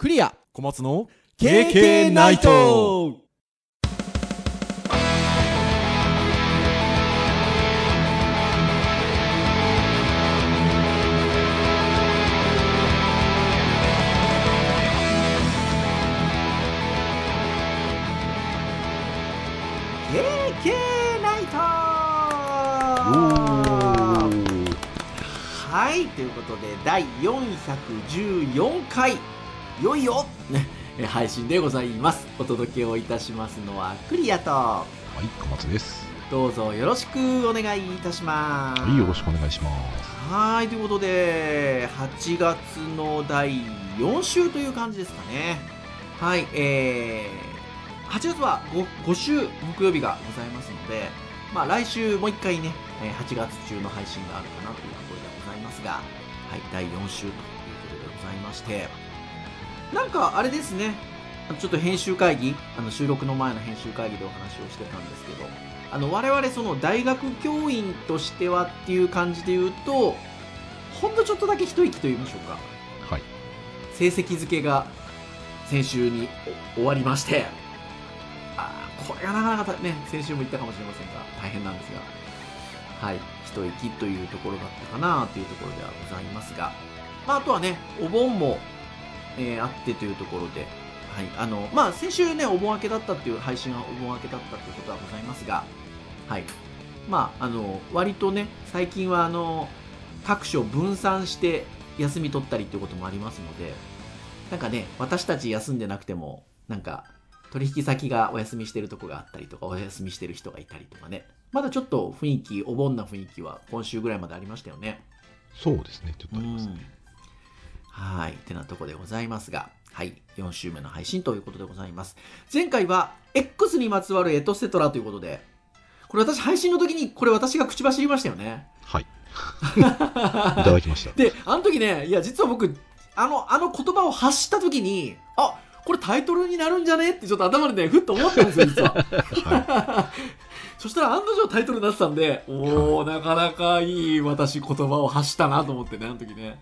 クリア。小松の KK ナイト。ナイト。はいということで第414回いよいよ、ね、え配信でございますお届けをいたしますのはクリアとはい、小松です。どうぞよろしくお願いいたしますはい、よろしくお願いします。はいということで8月の第4週という感じですかねはいえー、8月は 5, 5週木曜日がございますのでまあ来週もう一回ねえー8月中の配信があるかなというところでございますがはい第4週ということでございましてなんかあれですね。ちょっと編集会議あの収録の前の編集会議でお話をしてたんですけどあの我々その大学教員としてはっていう感じで言うとほんとちょっとだけ一息と言いましょうか。はい。成績付けが先週にお終わりまして。あーこれがなかなかたね先週も言ったかもしれませんが大変なんですが。はい。一息というところだったかなというところではございますが、まあ、あとはねお盆も、えーあってというところではいあのまあ、先週ねお盆明けだったっていう配信はお盆明けだったということはございますが、はいまあ、あの割とね最近はあの各所分散して休み取ったりっていうこともありますのでなんかね私たち休んでなくてもなんか取引先がお休みしてるとこがあったりとかお休みしてる人がいたりとかねまだちょっと雰囲気お盆な雰囲気は今週ぐらいまでありましたよねそうですね、ちょっとありますね。はい。ってなとこでございますが、はい。4週目の配信ということでございます。前回は X にまつわるエトセトラということで、これ私配信の時にこれ私が口走りましたよね。はい。いただきました。で、あの時ね、いや実は僕、あの、あの言葉を発した時に、あこれタイトルになるんじゃねってちょっと頭でね、ふっと思ったんですよ、実は。は そしたら案の定タイトルになってたんで、おおなかなかいい私言葉を発したなと思ってね、あの時ね、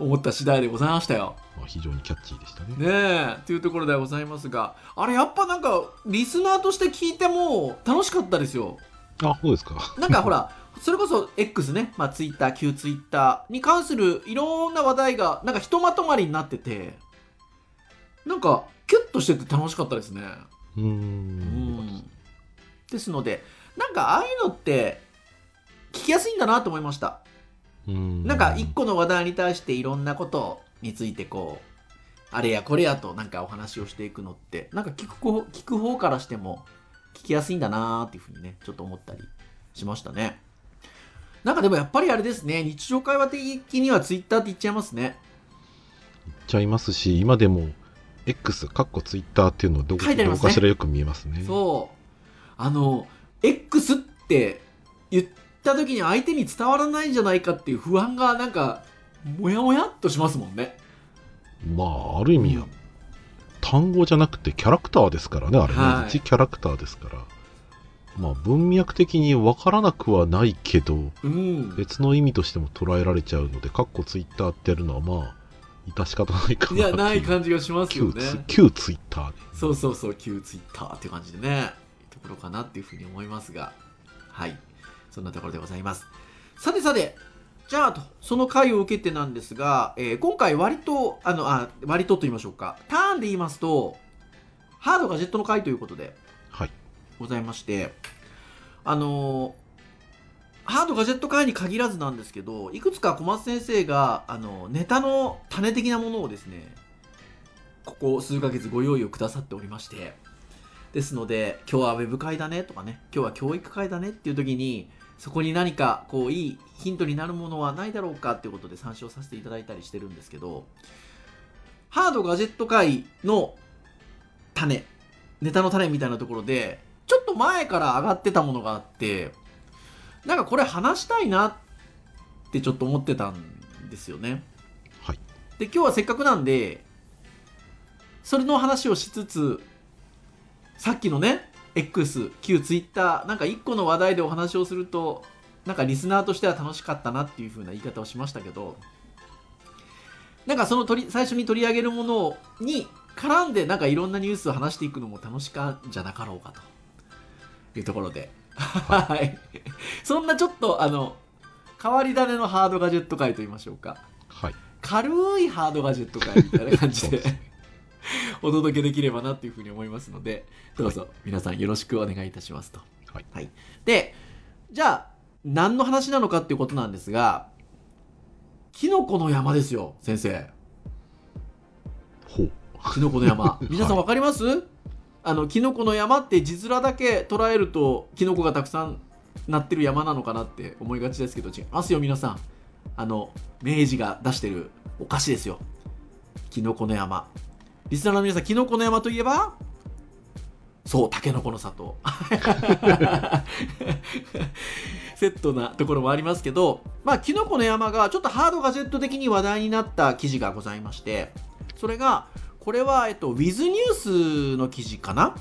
思った次第でございましたよ。い。まあ、非常にキャッチーでしたね。ねえ、というところではございますが、あれやっぱなんか、リスナーとして聞いても楽しかったですよ。あ、そうですか。なんかほら、それこそ X ね、まあ Twitter、旧 Twitter に関するいろんな話題が、なんかひとまとまりになってて、なんか、キュッとしてて楽しかったですね。うん。ですので、なんかああいうのって、聞きやすいんだなと思いました。なんか一個の話題に対していろんなことについてこうあれやこれやとなんかお話をしていくのってなんか聞く方聞く方からしても聞きやすいんだなーっていうふうにねちょっと思ったりしましたね。なんかでもやっぱりあれですね日常会話的にはツイッターって言っちゃいますね。言っちゃいますし、今でも X、かっこツイッターっていうのをどね。どこかしらよく見えますね。そう。あの X って言った時に相手に伝わらないんじゃないかっていう不安がなんかもやもやっとしますもんね。まあ、ある意味は、単語じゃなくてキャラクターですからね、あれね。はい。一キャラクターですから。まあ、文脈的に分からなくはないけど、うん。別の意味としても捉えられちゃうので、かっこツイッターってやるのはまあ、致し方ないかないやない感じがしますよ旧ねツ旧ツイッターね。そうそうそう、旧ツイッターって感じでね、いいところかなっていうふうに思いますが、はい、そんなところでございます。さてさて、じゃあと、その回を受けてなんですが、えー今回割と、あの、あ、割とと言いましょうか、ターンで言いますと、ハードガジェットの回ということではい。ございまして、あのーハードガジェット会に限らずなんですけど、いくつか小松先生が、あの、ネタの種的なものをですね、ここ数ヶ月ご用意をくださっておりまして、ですので、今日はウェブ会だねとかね、今日は教育会だねっていう時に、そこに何かこういいヒントになるものはないだろうかっていうことで参照させていただいたりしてるんですけど、ハードガジェット会の種、ネタの種みたいなところで、ちょっと前から上がってたものがあって、なんかこれ話したいなってちょっと思ってたんですよね。はい。で、今日はせっかくなんで、それの話をしつつ、さっきのね、X、旧 Twitter、なんか一個の話題でお話をすると、なんかリスナーとしては楽しかったなっていう風な言い方をしましたけど、なんかその取り最初に取り上げるものに絡んでなんかいろんなニュースを話していくのも楽しかんじゃなかろうかというところで、はい。そんなちょっとあの、変わり種のハードガジェット界と言いましょうか。はい。軽いハードガジェット界みたいな感じで お届けできればなっていうふうに思いますので、どうぞ皆さんよろしくお願いいたしますと。はい。で、じゃあ、何の話なのかっていうことなんですが、キノコの山ですよ、先生。ほう。キノコの山。皆さんわかります、あの、キノコの山って字面だけ捉えると、キノコがたくさんなってる山なのかなって思いがちですけど、違いますよ、皆さん。あの、明治が出してるお菓子ですよ。キノコの山。リスナーの皆さん、キノコの山といえばそう、タケノコの里。セットなところもありますけど、まあ、キノコの山がちょっとハードガジェット的に話題になった記事がございまして、それが、これは、えっと、Wiz ニュースの記事かな？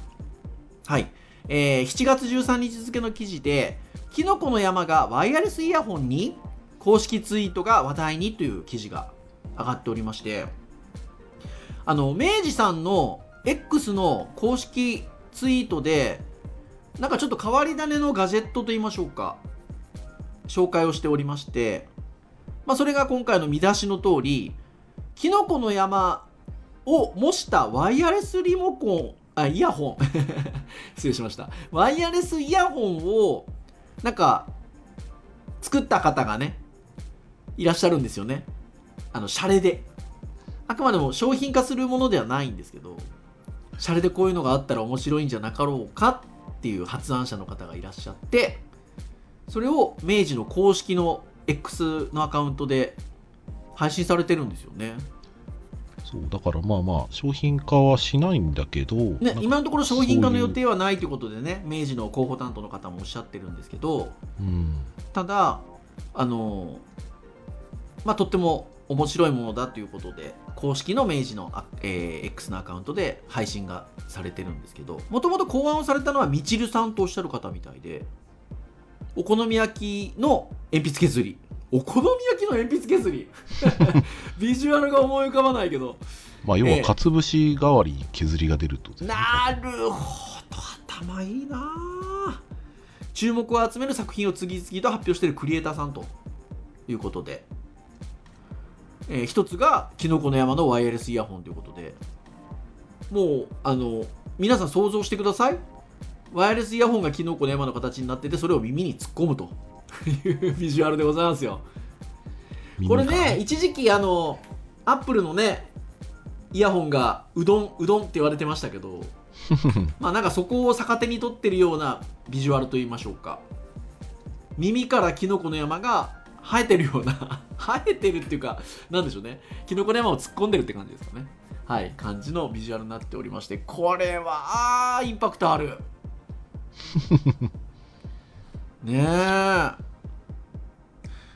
はい。えー7月13日付の記事で、キノコの山がワイヤレスイヤホンに公式ツイートが話題にという記事が上がっておりまして、あの、明治さんの X の公式ツイートで、なんかちょっと変わり種のガジェットと言いましょうか、紹介をしておりまして、まあ、それが今回の見出しの通り、キノコの山を模したワイヤレスリモコン、あ、イヤホン。失礼しました。ワイヤレスイヤホンを、なんか、作った方がね、いらっしゃるんですよね。あの、シャレで。あくまでも商品化するものではないんですけど、シャレでこういうのがあったら面白いんじゃなかろうかっていう発案者の方がいらっしゃって、それを明治の公式の X のアカウントで配信されてるんですよね。そう、だからまあまあ、商品化はしないんだけど、ね今のところ商品化の予定はないということでね、明治の広報担当の方もおっしゃってるんですけど、ううん。ただ、あのまあ、とっても面白いものだということで、公式の明治の、あえー X のアカウントで配信がされてるんですけど、もともと考案をされたのはみちるさんとおっしゃる方みたいで、お好み焼きの鉛筆削り。お好み焼きの鉛筆削り？ビジュアルが思い浮かばないけど、まあ、要ええ。は、かつぶし代わりに削りが出ると。ですね。なるほど頭いいなあ。注目を集める作品を次々と発表しているクリエイターさんということで、えー一つがキノコの山のワイヤレスイヤホンということで。もうあの皆さん想像してください。ワイヤレスイヤホンがキノコの山の形になっててそれを耳に突っ込むと。いうビジュアルでございますよ。これね、一時期あの、アップルのね、イヤホンがうどん、うどんって言われてましたけど、まあなんかそこを逆手に取ってるようなビジュアルと言いましょうか。耳からキノコの山が生えてるような、生えてるっていうか、なんでしょうね。キノコの山を突っ込んでるって感じですかね。はい、感じのビジュアルになっておりまして、これは、あーインパクトある。ねえ。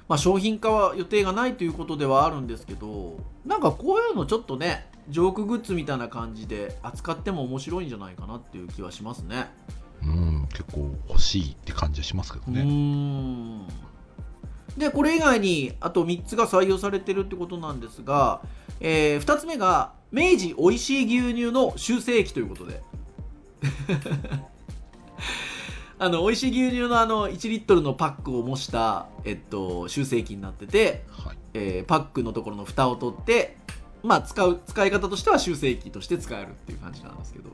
まあ、商品化は予定がないということではあるんですけどなんかこういうのちょっとねジョークグッズみたいな感じで扱っても面白いんじゃないかなっていう気はしますね。うん、結構欲しいって感じはしますけどね。んでこれ以外にあと3つが採用されてるってことなんですが、え2つ目が明治おいしい牛乳の修正液ということで あの美味しい牛乳のあの1リットルのパックを模した、えっと、修正液になっててはい。えーパックのところの蓋を取って、まあ、使う使い方としては修正液として使えるっていう感じなんですけど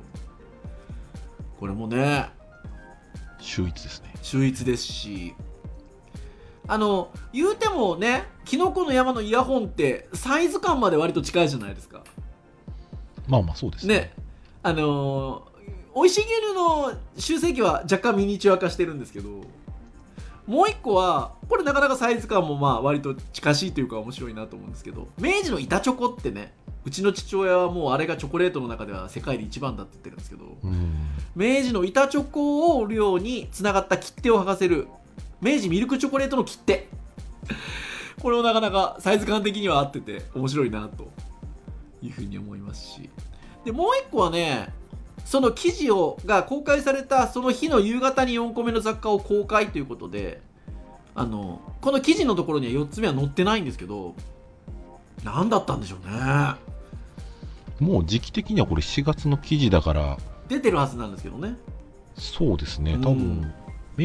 これもね秀逸ですね。秀逸ですしあの言うてもねキノコの山のイヤホンってサイズ感まで割と近いじゃないですかまあまあ、そうですね。ねあのー美味しい牛乳の修正器は若干ミニチュア化してるんですけどもう一個はこれなかなかサイズ感もまあ割と近しいというか面白いなと思うんですけど明治の板チョコってねうちの父親はもうあれがチョコレートの中では世界で一番だって言ってるんですけどうん。明治の板チョコを量につながった切手を剥がせる明治ミルクチョコレートの切手。これもなかなかサイズ感的には合ってて面白いなと。いうふうに思いますし。でもう一個はねその記事をが公開されたその日の夕方に4個目の雑貨を公開ということであのこの記事のところには4つ目は載ってないんですけど何だったんでしょうね。もう時期的にはこれ7月の記事だから、出てるはずなんですけどね。そうですね、うん。多分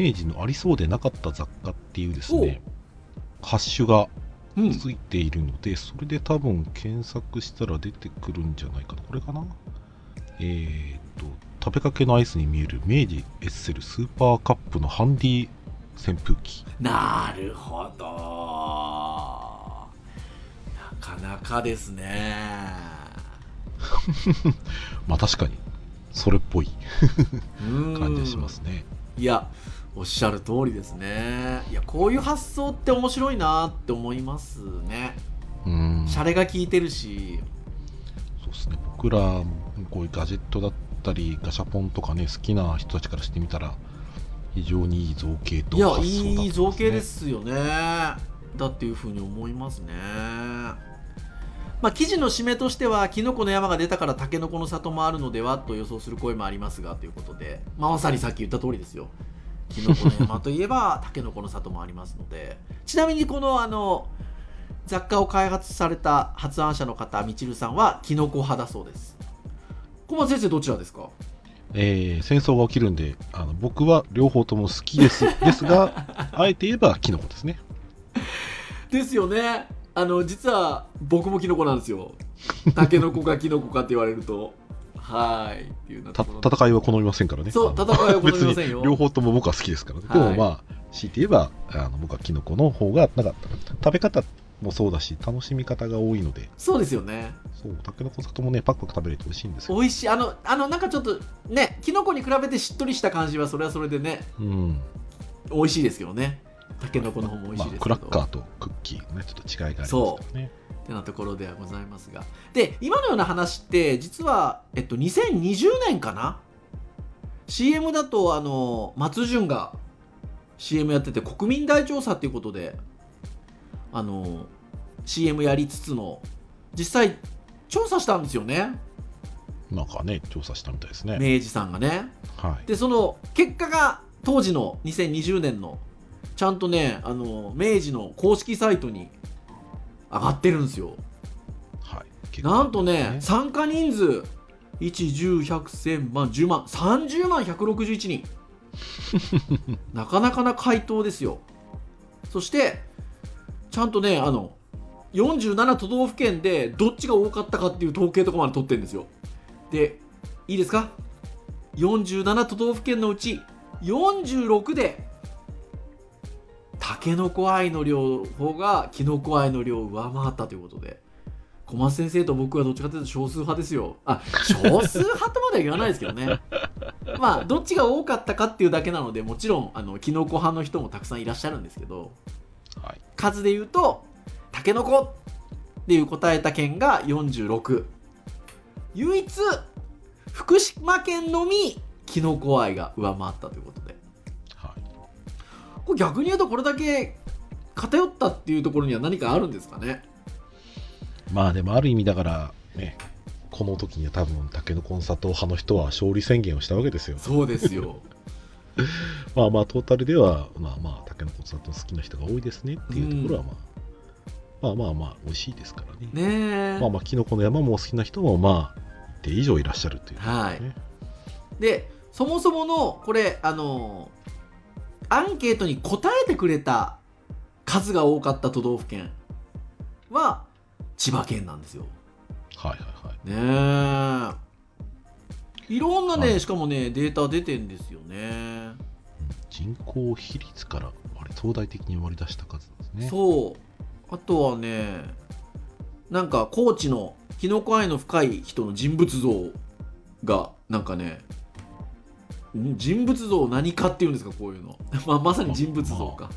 明治のありそうでなかった雑貨っていうですね、ハッシュがうん。ついているので、それで多分検索したら出てくるんじゃないかな。これかな？えーっと、食べかけのアイスに見える明治エッセルスーパーカップのハンディ扇風機。なるほど。なかなかですね。まあ確かに、それっぽい。うん。感じがしますね。いやおっしゃる通りですね。いやこういう発想って面白いなって思いますね。うん。シャレが効いてるし。そうですね。僕らもこういうガジェットだったり、ガシャポンとかね、好きな人たちからしてみたら、非常にいい造形といや発想だと思いい造形ですよね。だっていうふうに思いますねまあ記事の締めとしてはキノコの山が出たからタケノコの里もあるのではと予想する声もありますがということで、まあ、まさにさっき言った通りですよ。キノコの山といえば タケノコの里もありますので。ちなみにこのあの雑貨を開発された発案者の方みちるさんはキノコ派だそうです。小松先生どちらですか？えー戦争が起きるんであの僕は両方とも好きです。ですが あえて言えばキノコですね。ですよねあの実は僕もキノコなんですよ。タケノコかキノコかって言われると。はい。っていう戦いは好みませんからね。そう戦いは好みませんよ。両方とも僕は好きですからね、はい。でもまあ強いて言えばあの僕はキノコの方がなんか食べ方もそうだし楽しみ方が多いので。そうですよね。そうタケノコ里もねパクパク食べれて美味しいんですよ美味しい。あのあのなんかちょっとねキノコに比べてしっとりした感じはそれはそれでね。うん。美味しいですけどねタケノコの方も美味しいですけど、まあ、クラッカーとクッキーのねちょっと違いがありますからね。ってなところではございますが。で今のような話って実は、えっと、2020年かな？CM だとあの松潤が CM やってて国民大調査っていうことであの CM やりつつの実際調査したんですよね。なんかね調査したみたいですね。明治さんがね。はい。でその結果が当時の2020年のちゃんとねあの明治の公式サイトに上がってるんですよはい結構なんとね参加人数1、10、100、1000万、10万、30万161人。なかなかな回答ですよ。そして、ちゃんとね、あの、47都道府県でどっちが多かったかっていう統計とかまで取ってるんですよ。で、いいですか ?47 都道府県のうち46で、タケノコ愛の量方がキノコ愛の量を上回ったということで。小松先生と僕はどっちかというと少数派ですよ。あ、少数派とまでは言わないですけどね。まあ、どっちが多かったかっていうだけなので、もちろん、あの、キノコ派の人もたくさんいらっしゃるんですけど、はい数で言うと、タケノコっていう答えた県が46。唯一、福島県のみ、キノコ愛が上回ったということこれ逆に言うと、これだけ偏ったっていうところには何かあるんですかね？まあでもある意味だからねこの時には多分タケノコの里派の人は勝利宣言をしたわけですよそうですよ。まあまあトータルではまあまあタケノコの里好きな人が多いですねっていうところはまあ、まあまあまあ美味しいですからねねえ。まあまあキノコの山も好きな人もまあ一定以上いらっしゃるという、ね、はいでそもそものこれあのアンケートに答えてくれた数が多かった都道府県は千葉県なんですよ。はいはいはい。ねえ。いろんなはい。ねしかもねデータ出てんですよね。人口比率からあれ相対的に割り出した数ですね。そう。あとはねなんか高知のキノコ愛の深い人の人物像がなんかねん人物像何かっていうんですかこういうの、まあ、まさに人物像か、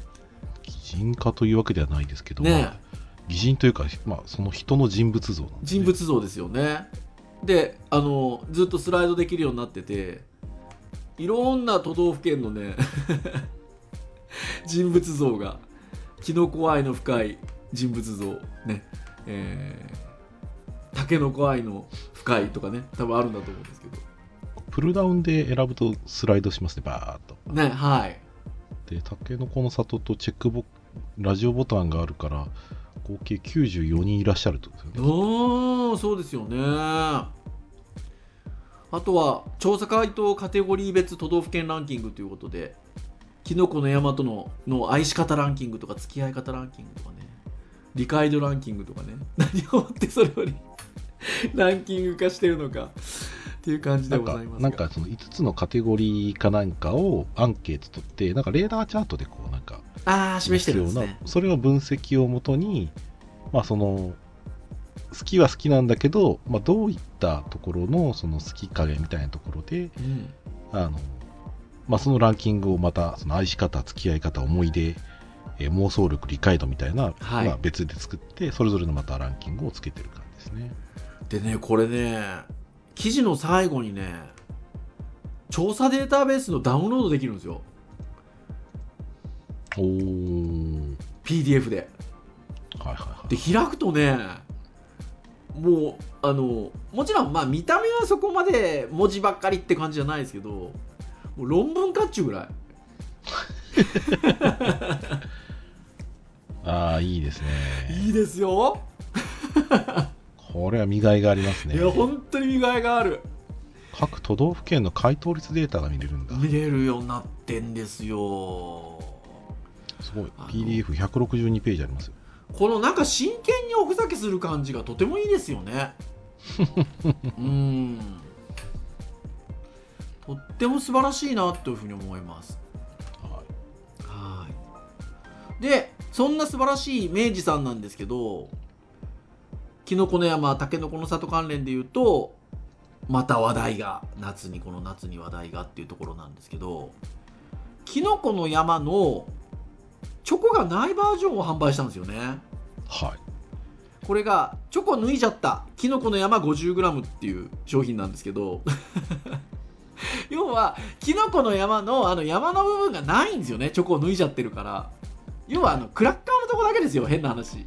擬人化というわけではないですけど、ね擬人というか、まあ、その人の人物像ね。人物像ですよね。であのずっとスライドできるようになってていろんな都道府県のね 人物像がキノコ愛の深い人物像ねえー、タケノコ愛の深いとかね多分あるんだと思うんですけどプルダウンで選ぶとスライドしますねバーッと。ねはい。でタケノコの里とチェックボラジオボタンがあるから合計94人いらっしゃるってことですよね。おーそうですよね。あとは調査回答カテゴリー別都道府県ランキングということでキノコの山とのの愛し方ランキングとか付き合い方ランキングとかね理解度ランキングとかね。何をもってそれよりランキング化してるのかっていう感じでございますが。なんかその5つのカテゴリーかなんかをアンケート取って、なんかレーダーチャートでこうなんかああ示してるんですようなねそれを分析をもとに、まあその、好きは好きなんだけど、まあ、どういったところのその好き加減みたいなところで、うん。あの、まあ、そのランキングをまた、その愛し方、付き合い方、思い出、えー妄想力、理解度みたいな、はい。まあ、別で作って、それぞれのまたランキングをつけてる感じですね。でねこれね記事の最後にね調査データベースのダウンロードできるんですよおー。PDF ではいはいはい。で開くとねもうあのもちろんまあ見た目はそこまで文字ばっかりって感じじゃないですけどもう論文かっちゅうぐらい ああ、いいですね。いいですよ、これは見がいがありますね。いや本当に見がいがある各都道府県の回答率データが見れるんだ。見れるようになってんですよすごいあの。PDF162 ページありますよ。このなんか真剣におふざけする感じがとてもいいですよね うんとっても素晴らしいなというふうに思いますはいはいでそんな素晴らしい明治さんなんですけどきのこの山たけのこの里関連で言うとまた話題が夏にこの夏に話題がっていうところなんですけどきのこの山のチョコがないバージョンを販売したんですよね。はい。これがチョコ抜いちゃった。きのこの山 50g っていう商品なんですけど 要はきのこの山のあの山の部分がないんですよね。チョコを抜いちゃってるから。要はあのクラッカーのとこだけですよ。変な話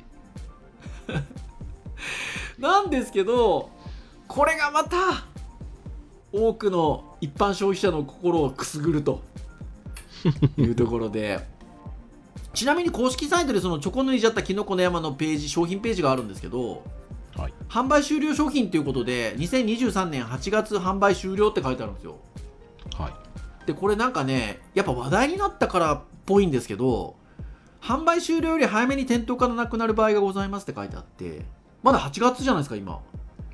なんですけどこれがまた多くの一般消費者の心をくすぐると いうところでちなみに公式サイトでそのチョコ抜いちゃったきのこの山のページ商品ページがあるんですけどはい。販売終了商品ということで2023年8月販売終了って書いてあるんですよはい。でこれなんかねやっぱ話題になったからっぽいんですけど販売終了より早めに店頭からなくなる場合がございますって書いてあってまだ8月じゃないですか今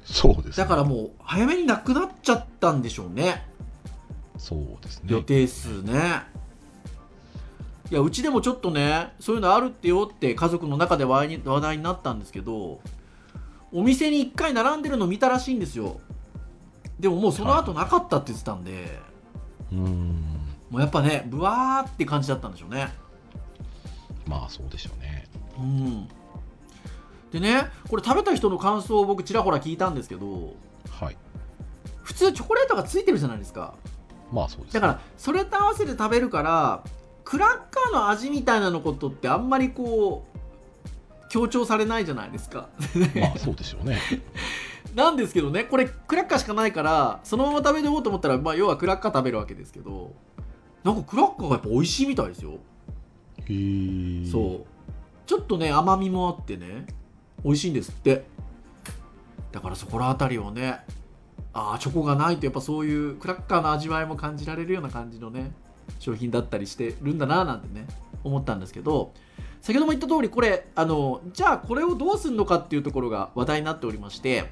そうですね。だからもう早めになくなっちゃったんでしょうねそうですね。予定数ねいやうちでもちょっとねそういうのあるってよって家族の中で話題になったんですけどお店に1回並んでるの見たらしいんですよでももうその後なかったって言ってたんで、うーん。もうやっぱねブワーって感じだったんでしょうねまあそうでしょうね。うんでねこれ食べた人の感想を僕ちらほら聞いたんですけどはい。普通チョコレートがついてるじゃないですかまあそうです、だからそれと合わせて食べるからクラッカーの味みたいなのことってあんまりこう強調されないじゃないですか まあそうでしょうね。なんですけどねこれクラッカーしかないからそのまま食べようと思ったら、まあ、要はクラッカー食べるわけですけどなんかクラッカーがやっぱ美味しいみたいですよへえ。そうちょっとね甘みもあってね美味しいんですって。だからそこら辺りをねああチョコがないとやっぱそういうクラッカーの味わいも感じられるような感じのね商品だったりしてるんだななんてね思ったんですけど先ほども言った通りこれあのじゃあこれをどうするのかっていうところが話題になっておりまして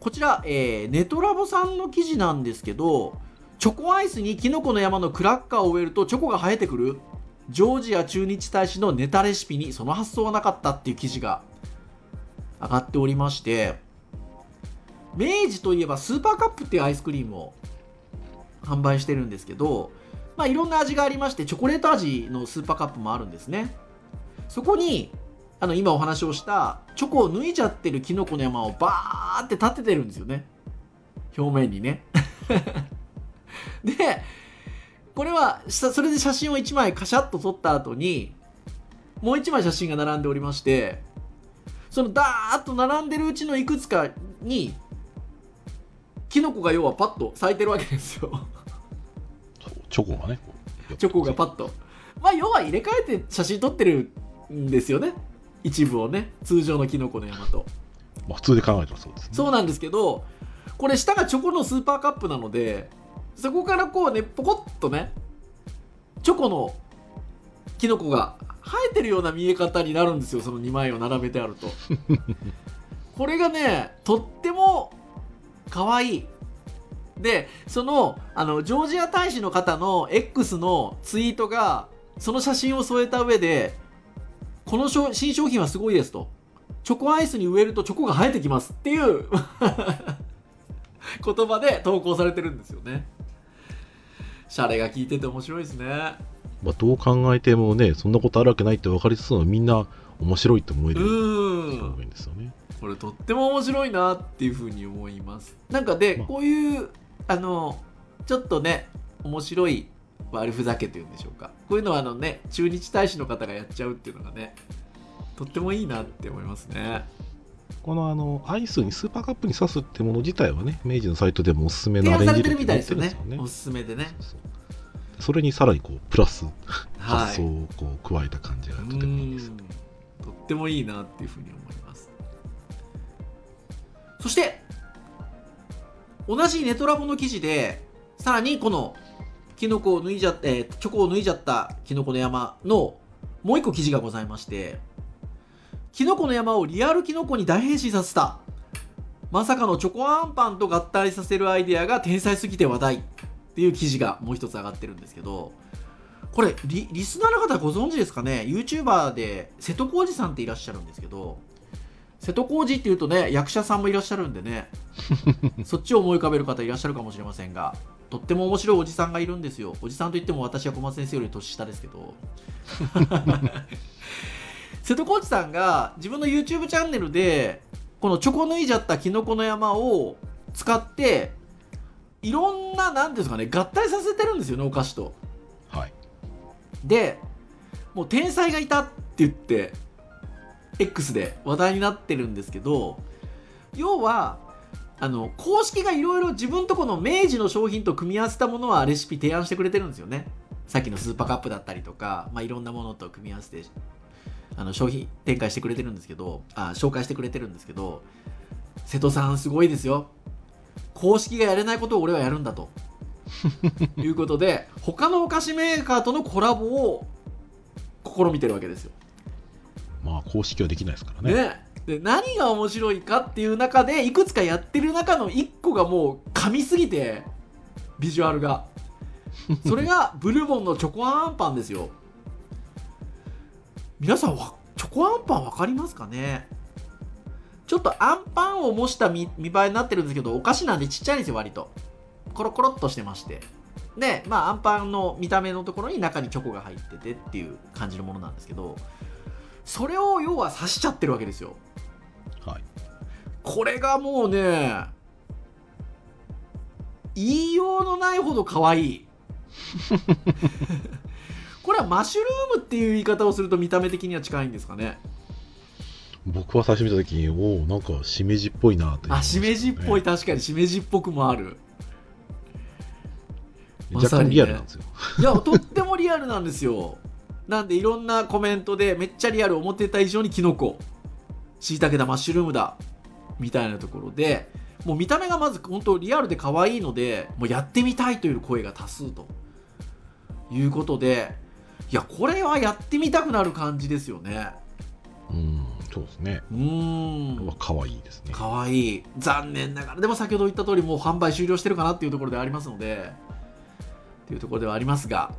こちら、えーネトラボさんの記事なんですけどチョコアイスにキノコの山のクラッカーを植えるとチョコが生えてくるジョージア駐日大使のネタレシピにその発想はなかったっていう記事が上がっておりまして明治といえばスーパーカップっていうアイスクリームを販売してるんですけど、まあ、いろんな味がありましてチョコレート味のスーパーカップもあるんですね。そこにあの今お話をしたチョコを抜いちゃってるキノコの山をバーって立ててるんですよね。表面にね。でこれはそれで写真を1枚カシャッと撮った後にもう1枚写真が並んでおりましてそのダーッと並んでるうちのいくつかにキノコが要はパッと咲いてるわけですよ。チョコがね。チョコがパッと。まあ要は入れ替えて写真撮ってるんですよね。一部をね。通常のきのこの山と。まあ、普通で考えたらそうですね。そうなんですけどこれ下がチョコのスーパーカップなのでそこからこうねポコッとねチョコのキノコが生えてるような見え方になるんですよその2枚を並べてあると。これがねとっても可愛い。でそのあのジョージア大使の方の X のツイートがその写真を添えた上でこの商新商品はすごいですと。チョコアイスに植えるとチョコが生えてきますっていう 言葉で投稿されてるんですよね。シャレが効いてて面白いですねまあ、どう考えてもね、そんなことあるわけないって分かりつつも、みんな面白いと思えうる表現ですよね。これとっても面白いなっていうふうに思います。なんかでまあ。こういうあのちょっとね面白い悪ふざけというんでしょうか。こういうのはあのね中日大使の方がやっちゃうっていうのがねとってもいいなって思いますね。このあのアイスにスーパーカップに刺すってもの自体はね、明治のサイトでもおすすめ提のアレンジみたいですよね。おすすめでね。そうそうそれにさらにこうプラスはい。発想をこう加えた感じがとてもいいです。うん。とってもいいなっていうふうに思います。そして同じネトラボの記事でさらにこのキノコを脱いじゃって、えーチョコを脱いじゃったキノコの山のもう一個記事がございましてキノコの山をリアルキノコに大変身させた。まさかのチョコアンパンと合体させるアイデアが天才すぎて話題っていう記事がもう一つ上がってるんですけどこれリリスナーの方ご存知ですかね？YouTuber で瀬戸康史さんっていらっしゃるんですけど瀬戸康史っていうとね役者さんもいらっしゃるんでね そっちを思い浮かべる方いらっしゃるかもしれませんがとっても面白いおじさんがいるんですよ。おじさんといっても私は小松先生より年下ですけど。瀬戸康史さんが自分の YouTube チャンネルでこのチョコ抜いじゃったキノコの山を使っていろんな何ですかね合体させてるんですよねお菓子と。はい。でもう天才がいたって言って X で話題になってるんですけど要はあの公式がいろいろ自分とこの明治の商品と組み合わせたものはレシピ提案してくれてるんですよね。さっきのスーパーカップだったりとか、まあ、いろんなものと組み合わせてあの商品展開してくれてるんですけどあ紹介してくれてるんですけど瀬戸さんすごいですよ公式がやれないことを俺はやるんだと。いうことで他のお菓子メーカーとのコラボを試みてるわけですよ。まあ、公式はできないですからね。ね。で何が面白いかっていう中でいくつかやってる中の1個がもう噛みすぎてビジュアルが。それが ブルボンのチョコアンパンですよ。皆さんはチョコアンパン分かりますかね？ちょっとアンパンを模した見見栄えになってるんですけどお菓子なんでちっちゃいんですよ割と。コロコロっとしてまして。でまあアンパンの見た目のところに中にチョコが入っててっていう感じのものなんですけどそれを要は刺しちゃってるわけですよ。はい。これがもうね言いようのないほど可愛い。これはマッシュルームっていう言い方をすると見た目的には近いんですかね僕は最初見たときに、おお、なんかしめじっぽいなとあしめじっぽい確かにしめじっぽくもある。若干リアルなんですよ。いやとってもリアルなんですよ。なんでいろんなコメントでめっちゃリアル思ってた以上にキノコ。しいたけだマッシュルームだ。みたいなところでもう見た目がまず本当リアルで可愛いのでもうやってみたいという声が多数と。いうことでいやこれはやってみたくなる感じですよね。うん、そうですね。うーん可愛いですね。可愛い。残念ながら。でも先ほど言った通りもう販売終了してるかなっていうところではありますので。っていうところではありますが。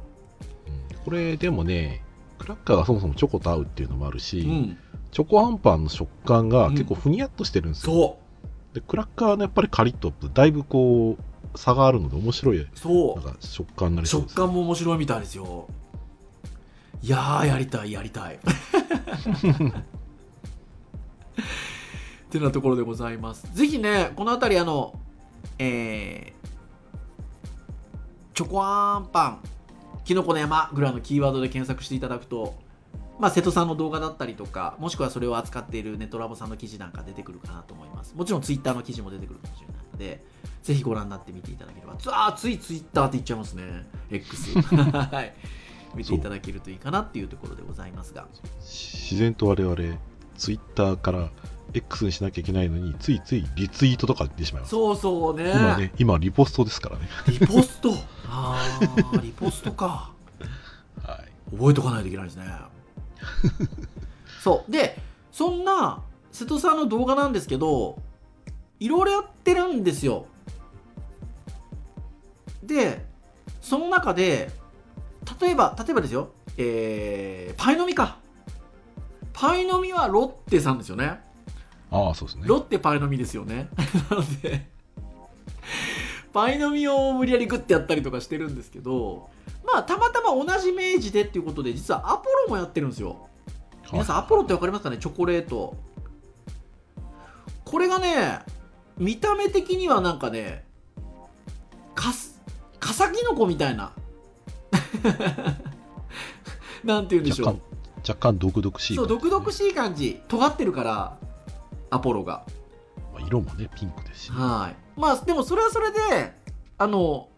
うん。これでもね、クラッカーがそもそもチョコと合うっていうのもあるし、うん。チョコあんパンの食感が結構ふにゃっとしてるんですよ。そう。でクラッカーのやっぱりカリッとだいぶこう差があるので面白いそなんか食感になりそうです、食感も面白いみたいですよ。いやーやりたいやりたい ってなところでございますぜひねこの辺りあのえーチョコあんパンきのこの山ぐらいのキーワードで検索していただくとまあ、瀬戸さんの動画だったりとか、もしくはそれを扱っているネットラボさんの記事なんか出てくるかなと思います。もちろんツイッターの記事も出てくるかもしれないので、ぜひご覧になってみていただければ。つあーついツイッターって言っちゃいますね。X。はい。見ていただけるといいかなっていうところでございますが。自然と我々ツイッターから X にしなきゃいけないのについついリツイートとか出てしまいます。そうそうね。今ね今リポストですからね。リポスト。ああ リポストか。はい。覚えとかないといけないですね。そう。でそんな瀬戸さんの動画なんですけどいろいろやってるんですよ。でその中で例えば例えばですよ。えー、パイの実かパイの実はロッテさんですよね。ああそうですね。ロッテパイの実ですよね。なのでパイの実を無理やりグッてやったりとかしてるんですけどまあたまたま同じ明治でっていうことで実はアポロもやってるんですよ。皆さんアポロって分かりますかね？チョコレート。これがね見た目的にはなんかねかすかさきのこみたいな。なんて言うんでしょう若干毒々しいそう感じ毒々しい感じ。尖ってるからアポロが。まあ色もねピンクですし、はい。まあでもそれはそれであの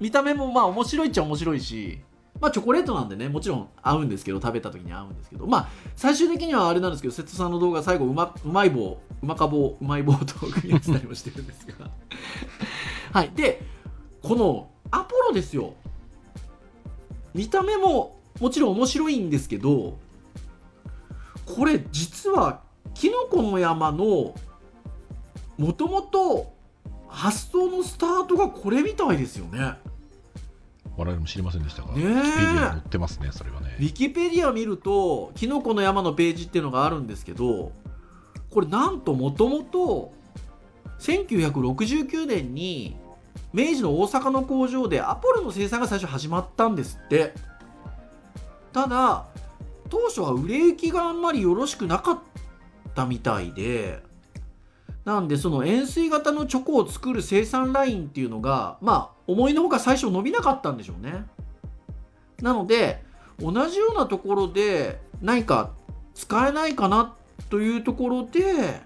見た目もまあ面白いっちゃ面白いしまあチョコレートなんでねもちろん合うんですけど食べた時に合うんですけど。まあ最終的にはあれなんですけど瀬戸さんの動画最後うまうまい棒うまか棒うまい棒と組み合わせたりもしてるんですが。はい。でこのアポロですよ。見た目ももちろん面白いんですけどこれ実はキノコの山のもともと発想のスタートがこれみたいですよね。我々も知りませんでしたが、ねえ。ウィキペディアに載ってますねそれはね。ウィキペディア見るとキノコの山のページっていうのがあるんですけどこれなんともともと1969年に明治の大阪の工場でアポロの生産が最初始まったんですってただ当初は売れ行きがあんまりよろしくなかったみたいでなんでその円錐型のチョコを作る生産ラインっていうのがまあ思いのほか最初伸びなかったんでしょうね。なので同じようなところで何か使えないかなというところで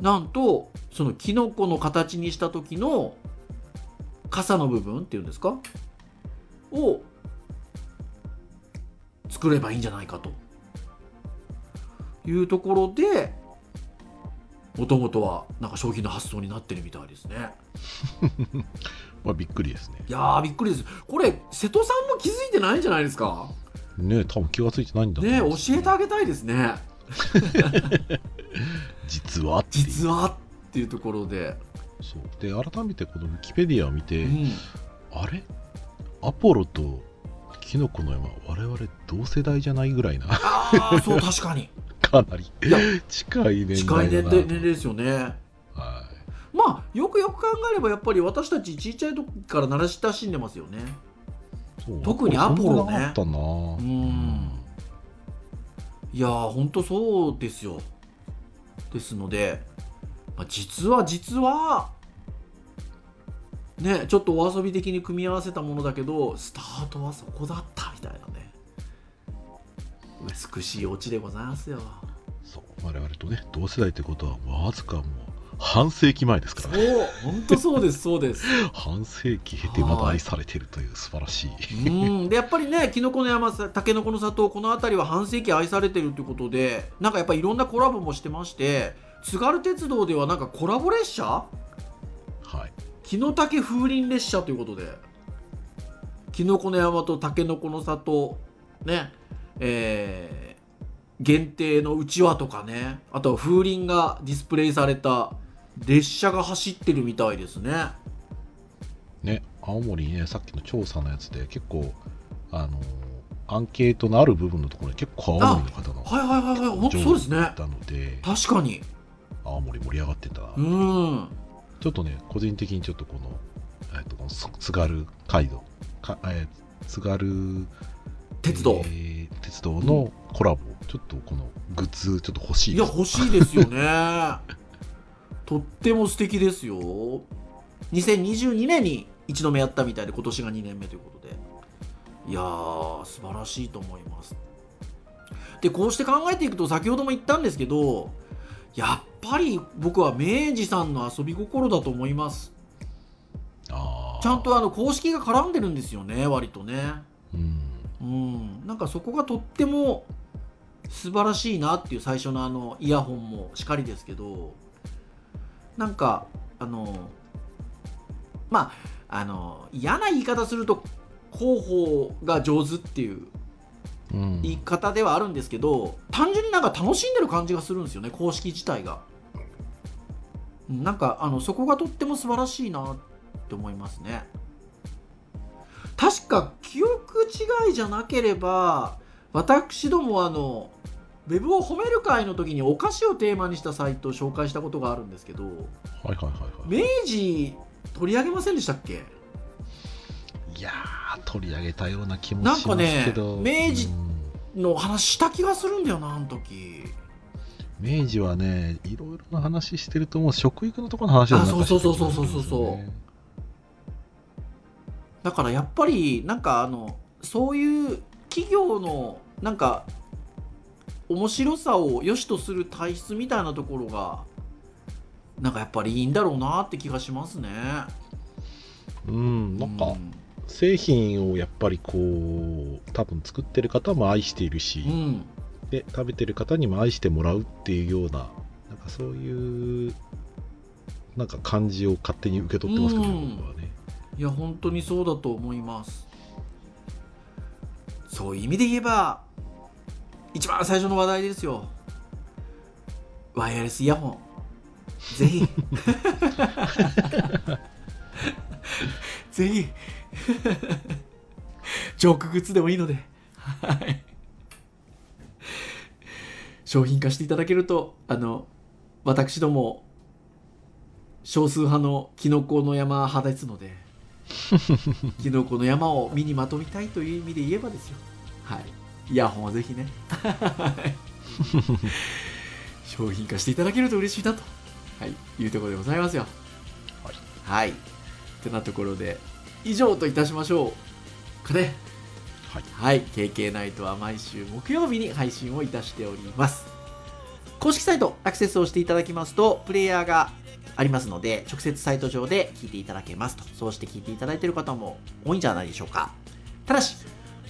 なんとそのキノコの形にした時の傘の部分っていうんですか？を作ればいいんじゃないかと。いうところでもともとはなんか商品の発想になってるみたいですね。まあびっくりですね。いやーびっくりです。これ瀬戸さんも気づいてないんじゃないですか？ね多分気がついてないんだね教えてあげたいですね。実は実はっていうところで、そう。で改めてこのウィキペディアを見て、うん、あれ？アポロとキノコの山我々同世代じゃないぐらいな。ああそう 確かに。かなり。いや近い年近い年齢ですよね。はまあよくよく考えればやっぱり私たちちっちゃい時から慣ら親しんでますよね。特にアポロね。ったな。うん。いやーほんとそうですよ。ですので、まあ、実は実はねちょっとお遊び的に組み合わせたものだけどスタートはそこだったみたいなね。美しいオチでございますよ。そう我々とね同世代ってことはわずかもう半世紀前ですかそらね。う本当そうですそうです。半世紀経てまだ愛されてるという素晴らしい。うん。でやっぱりねきのこの山たけのこの里この辺りは半世紀愛されてるということでなんかやっぱりいろんなコラボもしてまして津軽鉄道ではなんかコラボ列車はい木の竹風鈴列車ということできのこの山とたけのこの里ねえー限定のうちわとかねあとは風鈴がディスプレイされた列車が走ってるみたいですね。ね青森ねさっきの調査のやつで結構あのアンケートのある部分のところに結構青森の方のはいはいはいはい本当そうですね。ので確かに。青森盛り上がってんだな、うんちょっとね個人的にちょっとこの,、えっとこのつ津軽街道。か、えー津軽鉄道、えー鉄道のコラボ、ちょっとこのグッズちょっと欲しい。いや欲しいですよね。とっても素敵ですよ。2022年に一度目やったみたいで今年が2年目ということで。いやー素晴らしいと思います。でこうして考えていくと先ほども言ったんですけどやっぱり僕は明治さんの遊び心だと思います。ちゃんとあの公式が絡んでるんですよね割とね。うん。うん。なんかそこがとっても素晴らしいなっていう最初のあのイヤホンもしかりですけどなんかあのまああの嫌な言い方すると広報が上手っていううん言い方ではあるんですけど単純になんか楽しんでる感じがするんですよね公式自体が。うんなんかあのそこがとっても素晴らしいなって思いますね。確か記憶違いじゃなければ私どもあのウェブを褒める会の時にお菓子をテーマにしたサイトを紹介したことがあるんですけどはいはいはいは明治取り上げませんでしたっけ？いいやー取り上げたような気もしなんかねますけど明治うんの話した気がするんだよなあの時。明治はねいろいろな話してるともう食育のところの話をなんかしてるあそうそうそうそうそうそう。ねだからやっぱりなんかあのそういう企業のなんか面白さを良しとする体質みたいなところがなんかやっぱりいいんだろうなって気がしますね。うんなんかうん製品をやっぱりこう多分作ってる方も愛しているし、うん。で食べてる方にも愛してもらうっていうようななんかそういうなんか感じを勝手に受け取ってますけど、うん。僕はね。いや本当にそうだと思います。そういう意味で言えば一番最初の話題ですよ。ワイヤレスイヤホン。ぜひ。ぜひジョークグッズでもいいので。はい。商品化していただけるとあの私ども少数派のキノコの山派ですので キノコの山を身にまとみたいという意味で言えばですよ。はい。イヤホンはぜひね。はい。商品化していただけると嬉しいなと、はい、いうところでございますよ。はい、はい、ってなところで以上といたしましょうかねはいはい、KK ナイトは毎週木曜日に配信をいたしております。公式サイトアクセスをしていただきますと、プレイヤーがありますので、直接サイト上で聞いていただけますと。そうして聞いていただいている方も多いんじゃないでしょうか。ただし、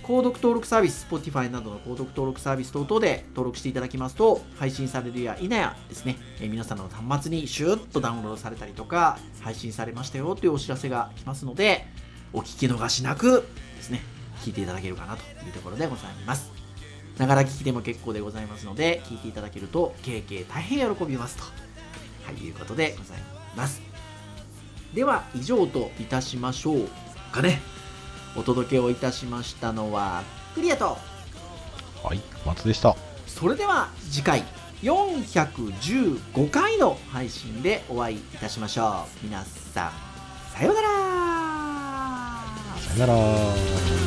購読登録サービス、Spotify などの購読登録サービス等々で登録していただきますと、配信されるや否やですね、えー皆さんの端末にシューッとダウンロードされたりとか、配信されましたよというお知らせが来ますので、お聞き逃しなくですね、聞いていただけるかなというところでございます。ながら聞きでも結構でございますので、聞いていただけると、経験大変喜びますと、はい、いうことでございます。では、以上といたしましょうかね。お届けをいたしましたのは、クリアと、はい松でしたそれでは次回、415回の配信でお会いいたしましょう。皆さん、さようならさよなら。